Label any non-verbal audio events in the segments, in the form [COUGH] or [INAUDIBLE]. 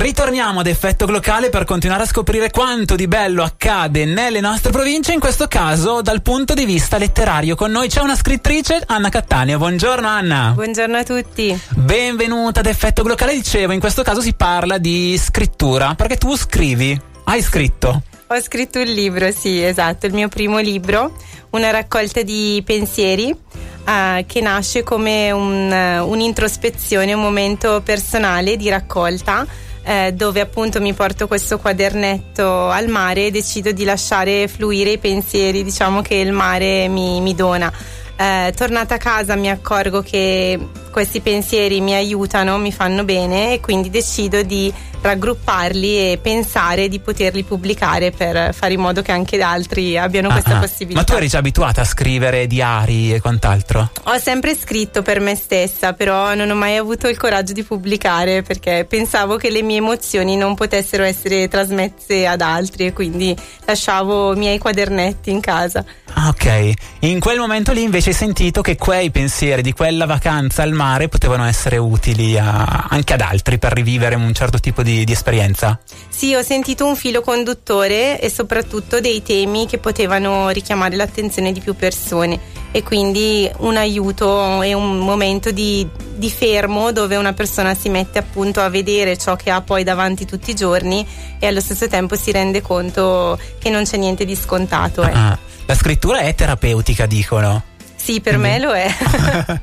Ritorniamo ad effetto locale per continuare a scoprire quanto di bello accade nelle nostre province, in questo caso dal punto di vista letterario. Con noi c'è una scrittrice, Anna Cattaneo. Buongiorno Anna. Buongiorno a tutti. Benvenuta ad effetto locale. Dicevo, in questo caso si parla di scrittura, perché tu scrivi. Hai scritto? Ho scritto un libro, sì, esatto, il mio primo libro, una raccolta di pensieri uh, che nasce come un, uh, un'introspezione, un momento personale di raccolta eh, dove appunto mi porto questo quadernetto al mare e decido di lasciare fluire i pensieri diciamo che il mare mi, mi dona. Eh, tornata a casa mi accorgo che questi pensieri mi aiutano, mi fanno bene e quindi decido di raggrupparli e pensare di poterli pubblicare per fare in modo che anche altri abbiano ah, questa ah. possibilità. Ma tu eri già abituata a scrivere diari e quant'altro? Ho sempre scritto per me stessa, però non ho mai avuto il coraggio di pubblicare perché pensavo che le mie emozioni non potessero essere trasmesse ad altri e quindi lasciavo i miei quadernetti in casa. Ah, ok. In quel momento lì invece hai sentito che quei pensieri di quella vacanza al mare potevano essere utili a, anche ad altri per rivivere un certo tipo di, di, esperienza? Sì, ho sentito un filo conduttore e soprattutto dei temi che potevano richiamare l'attenzione di più persone e quindi un aiuto e un momento di, di fermo dove una persona si mette appunto a vedere ciò che ha poi davanti tutti i giorni e allo stesso tempo si rende conto che non c'è niente di scontato. Eh. Ah, la scrittura è terapeutica, dicono. Sì, per me lo è.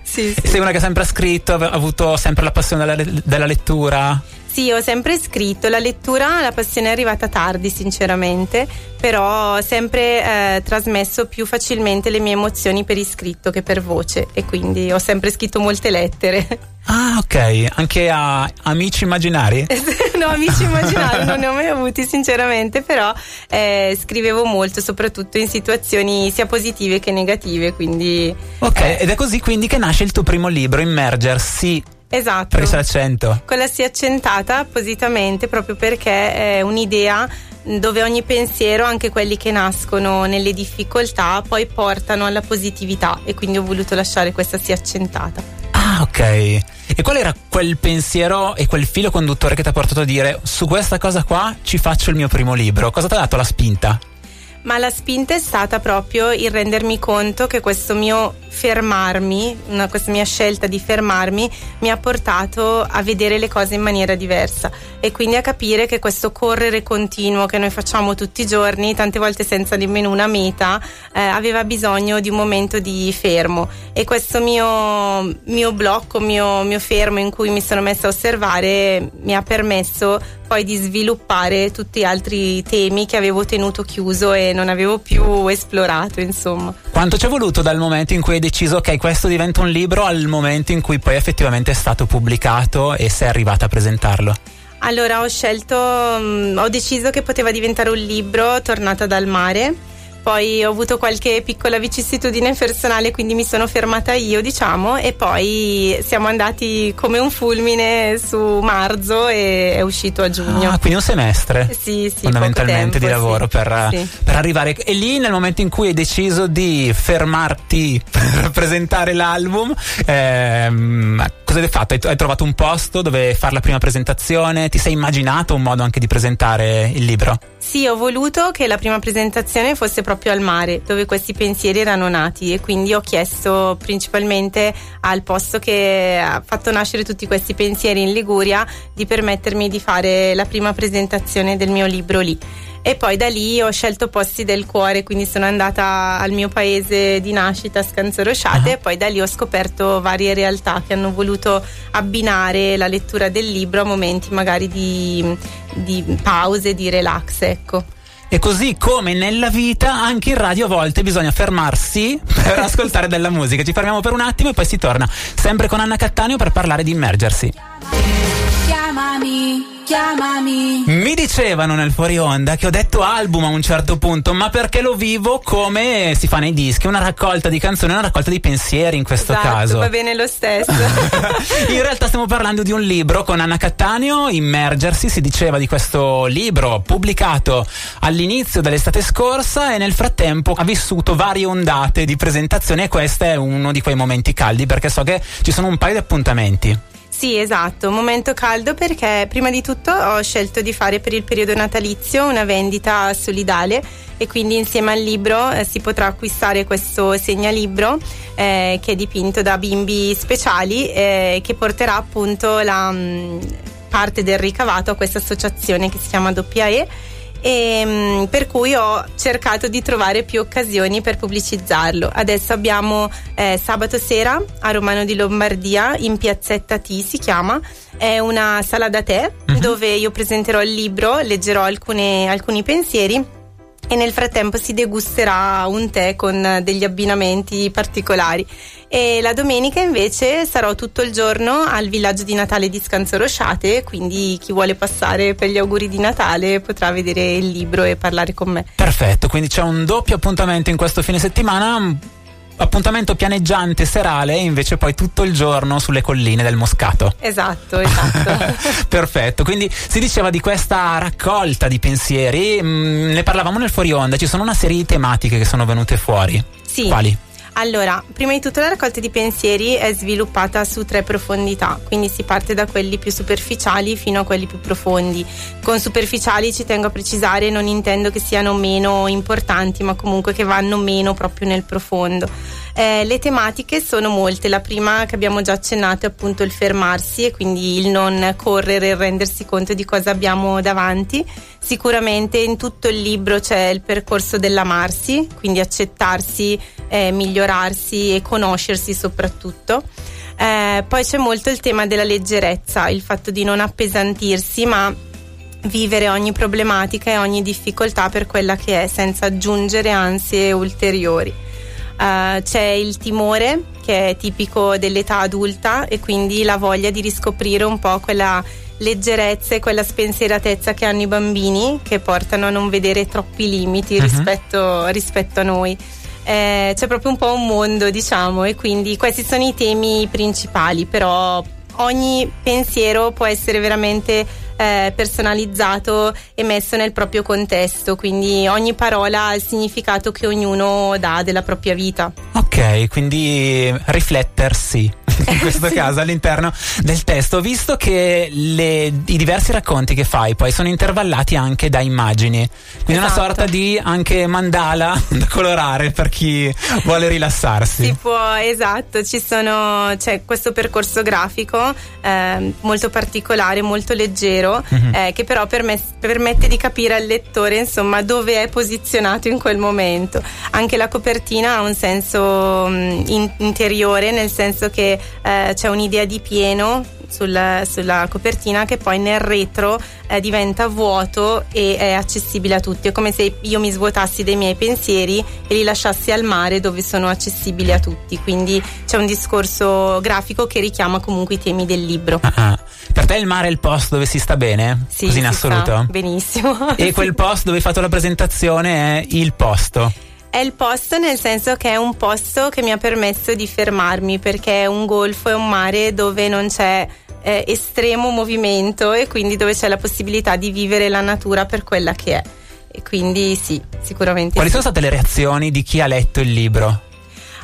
sì, [LAUGHS] sì. Sei una che ha sempre scritto, ha avuto sempre la passione della, della lettura? Sì, ho sempre scritto. La lettura, la passione è arrivata tardi, sinceramente, però ho sempre eh, trasmesso più facilmente le mie emozioni per iscritto che per voce e quindi ho sempre scritto molte lettere. Ah, ok. Anche a amici immaginari? [LAUGHS] no, amici immaginari non ne ho mai avuti, sinceramente, però eh, scrivevo molto, soprattutto in situazioni sia positive che negative, quindi... Ok, eh. ed è così quindi che nasce il tuo primo libro, Immergersi Esatto. Perché c'è l'accento? Con la si accentata appositamente proprio perché è un'idea dove ogni pensiero, anche quelli che nascono nelle difficoltà, poi portano alla positività e quindi ho voluto lasciare questa si accentata. Ah, ok. E qual era quel pensiero e quel filo conduttore che ti ha portato a dire su questa cosa qua ci faccio il mio primo libro? Cosa ti ha dato la spinta? Ma la spinta è stata proprio il rendermi conto che questo mio fermarmi, una, questa mia scelta di fermarmi mi ha portato a vedere le cose in maniera diversa e quindi a capire che questo correre continuo che noi facciamo tutti i giorni, tante volte senza nemmeno una meta, eh, aveva bisogno di un momento di fermo e questo mio, mio blocco, mio, mio fermo in cui mi sono messa a osservare mi ha permesso poi di sviluppare tutti gli altri temi che avevo tenuto chiuso e non avevo più esplorato, insomma. Quanto ci è voluto dal momento in cui hai deciso ok, questo diventa un libro al momento in cui poi effettivamente è stato pubblicato e sei arrivata a presentarlo? Allora ho scelto, um, ho deciso che poteva diventare un libro tornata dal mare poi ho avuto qualche piccola vicissitudine personale, quindi mi sono fermata io, diciamo, e poi siamo andati come un fulmine su marzo e è uscito a giugno. Ah, quindi un semestre? Sì, sì. Fondamentalmente tempo, di lavoro sì, per, sì. per, arrivare. E lì, nel momento in cui hai deciso di fermarti [LAUGHS] per presentare l'album, ehm, cosa hai fatto? Hai, hai trovato un posto dove fare la prima presentazione? Ti sei immaginato un modo anche di presentare il libro? Sì, ho voluto che la prima presentazione fosse proprio al mare, dove questi pensieri erano nati e quindi ho chiesto principalmente al posto che ha fatto nascere tutti questi pensieri in Liguria di permettermi di fare la prima presentazione del mio libro lì e poi da lì ho scelto posti del cuore, quindi sono andata al mio paese di nascita, Scanzo Rosciate, uh-huh. e poi da lì ho scoperto varie realtà che hanno voluto abbinare la lettura del libro a momenti magari di, di pause, di relax, ecco. E così come nella vita, anche in radio a volte bisogna fermarsi [LAUGHS] per ascoltare della musica. Ci fermiamo per un attimo e poi si torna sempre con Anna Cattaneo per parlare di immergersi. Chiamami chiamami. Mi dicevano nel fuori onda che ho detto album a un certo punto, ma perché lo vivo come si fa nei dischi, una raccolta di canzoni, una raccolta di pensieri in questo esatto, caso. Va bene lo stesso. [LAUGHS] in realtà stiamo parlando di un libro con Anna Cattaneo, Immergersi, si diceva di questo libro pubblicato all'inizio dell'estate scorsa e nel frattempo ha vissuto varie ondate di presentazione e questo è uno di quei momenti caldi perché so che ci sono un paio di appuntamenti. Sì, esatto, momento caldo perché prima di tutto ho scelto di fare per il periodo natalizio una vendita solidale e quindi insieme al libro eh, si potrà acquistare questo segnalibro eh, che è dipinto da bimbi speciali eh, che porterà appunto la mh, mm, parte del ricavato a questa associazione che si chiama WAE e, mm, per cui ho cercato di trovare più occasioni per pubblicizzarlo. Adesso abbiamo eh, sabato sera a Romano di Lombardia in piazzetta T si chiama, è una sala da tè uh-huh. dove io presenterò il libro, leggerò alcune, alcuni pensieri e nel frattempo si degusterà un tè con degli abbinamenti particolari. E la domenica invece sarò tutto il giorno al villaggio di Natale di Scanzo Rosciate, quindi chi vuole passare per gli auguri di Natale potrà vedere il libro e parlare con me. Perfetto, quindi c'è un doppio appuntamento in questo fine settimana appuntamento pianeggiante serale invece poi tutto il giorno sulle colline del Moscato. Esatto, [LAUGHS] esatto. Perfetto, quindi si diceva di questa raccolta di pensieri, mh, mm, ne parlavamo nel fuori onda, ci sono una serie di tematiche che sono venute fuori. Sì. Quali? Allora, prima di tutto la raccolta di pensieri è sviluppata su tre profondità, quindi si parte da quelli più superficiali fino a quelli più profondi. Con superficiali ci tengo a precisare, non intendo che siano meno importanti, ma comunque che vanno meno proprio nel profondo. Eh, le tematiche sono molte, la prima che abbiamo già accennato è appunto il fermarsi e quindi il non correre e rendersi conto di cosa abbiamo davanti. Sicuramente in tutto il libro c'è il percorso dell'amarsi, quindi accettarsi, eh, migliorarsi e conoscersi soprattutto. Eh, poi c'è molto il tema della leggerezza, il fatto di non appesantirsi ma vivere ogni problematica e ogni difficoltà per quella che è senza aggiungere ansie ulteriori. Uh, c'è il timore che è tipico dell'età adulta e quindi la voglia di riscoprire un po' quella leggerezza e quella spensieratezza che hanno i bambini che portano a non vedere troppi limiti uh-huh. rispetto, rispetto, a noi. Eh, c'è proprio un po' un mondo, diciamo, e quindi questi sono i temi principali, però ogni pensiero può essere veramente eh, personalizzato e messo nel proprio contesto, quindi ogni parola ha il significato che ognuno dà della propria vita. Ok, quindi riflettersi [LAUGHS] in questo sì. caso all'interno del testo, visto che le, i diversi racconti che fai poi sono intervallati anche da immagini, quindi esatto. una sorta di anche mandala [LAUGHS] da colorare per chi vuole rilassarsi. Si può, esatto, ci sono, c'è questo percorso grafico eh, molto particolare, molto leggero, mm-hmm. eh, che però perme- permette di capire al lettore insomma dove è posizionato in quel momento. Anche la copertina ha un senso mh, in- interiore, nel senso che eh, c'è un'idea di pieno sulla, sulla, copertina che poi nel retro eh, diventa vuoto e è accessibile a tutti. È come se io mi svuotassi dei miei pensieri e li lasciassi al mare dove sono accessibili a tutti. Quindi c'è un discorso grafico che richiama comunque i temi del libro. Ah, per te il mare è il posto dove si sta bene? Sì, Così in assoluto? benissimo. E quel posto dove hai fatto la presentazione è il posto? È il posto nel senso che è un posto che mi ha permesso di fermarmi perché è un golfo, è un mare dove non c'è eh, estremo movimento e quindi dove c'è la possibilità di vivere la natura per quella che è. E quindi sì, sicuramente. Quali sì. sono state le reazioni di chi ha letto il libro?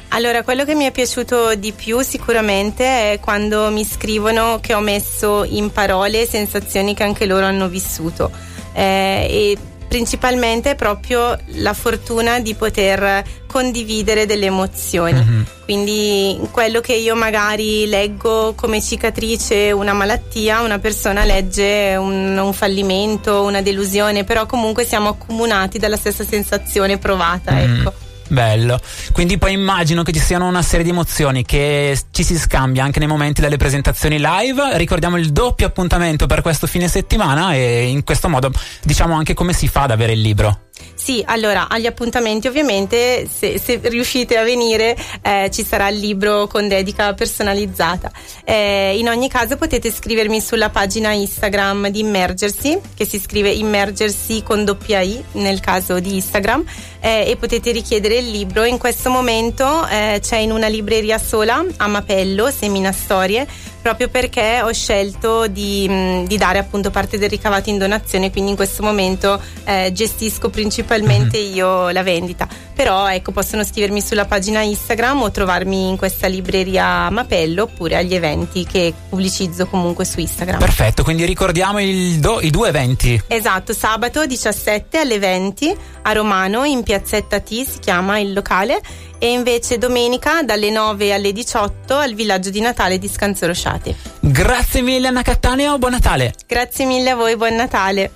Allora, quello che mi è piaciuto di più sicuramente è quando mi scrivono che ho messo in parole sensazioni che anche loro hanno vissuto. Eh, e principalmente proprio la fortuna di poter condividere delle emozioni. Mm-hmm. Quindi quello che io magari leggo come cicatrice una malattia, una persona legge un, un fallimento, una delusione, però comunque siamo accomunati dalla stessa sensazione provata, mm. ecco. Bello. Quindi poi immagino che ci siano una serie di emozioni che ci si scambia anche nei momenti delle presentazioni live. Ricordiamo il doppio appuntamento per questo fine settimana e in questo modo diciamo anche come si fa ad avere il libro. Sì, allora agli appuntamenti ovviamente se, se riuscite a venire eh, ci sarà il libro con dedica personalizzata. Eh, in ogni caso potete scrivermi sulla pagina Instagram di Immergersi, che si scrive Immergersi con doppia I nel caso di Instagram, eh, e potete richiedere il libro. In questo momento eh, c'è in una libreria sola a Mapello, Semina Storie, proprio perché ho scelto di, mh, di, dare appunto parte del ricavato in donazione, quindi in questo momento eh, gestisco principalmente mm-hmm. io la vendita. Però ecco, possono scrivermi sulla pagina Instagram o trovarmi in questa libreria Mapello oppure agli eventi che pubblicizzo comunque su Instagram. Perfetto, quindi ricordiamo do, i due eventi. Esatto, sabato 17 alle 20 a Romano in piazzetta T si chiama il locale e invece domenica dalle 9 alle 18 al villaggio di Natale di Scanzoro Sciati. Grazie mille Anna Cattaneo, buon Natale. Grazie mille a voi, buon Natale.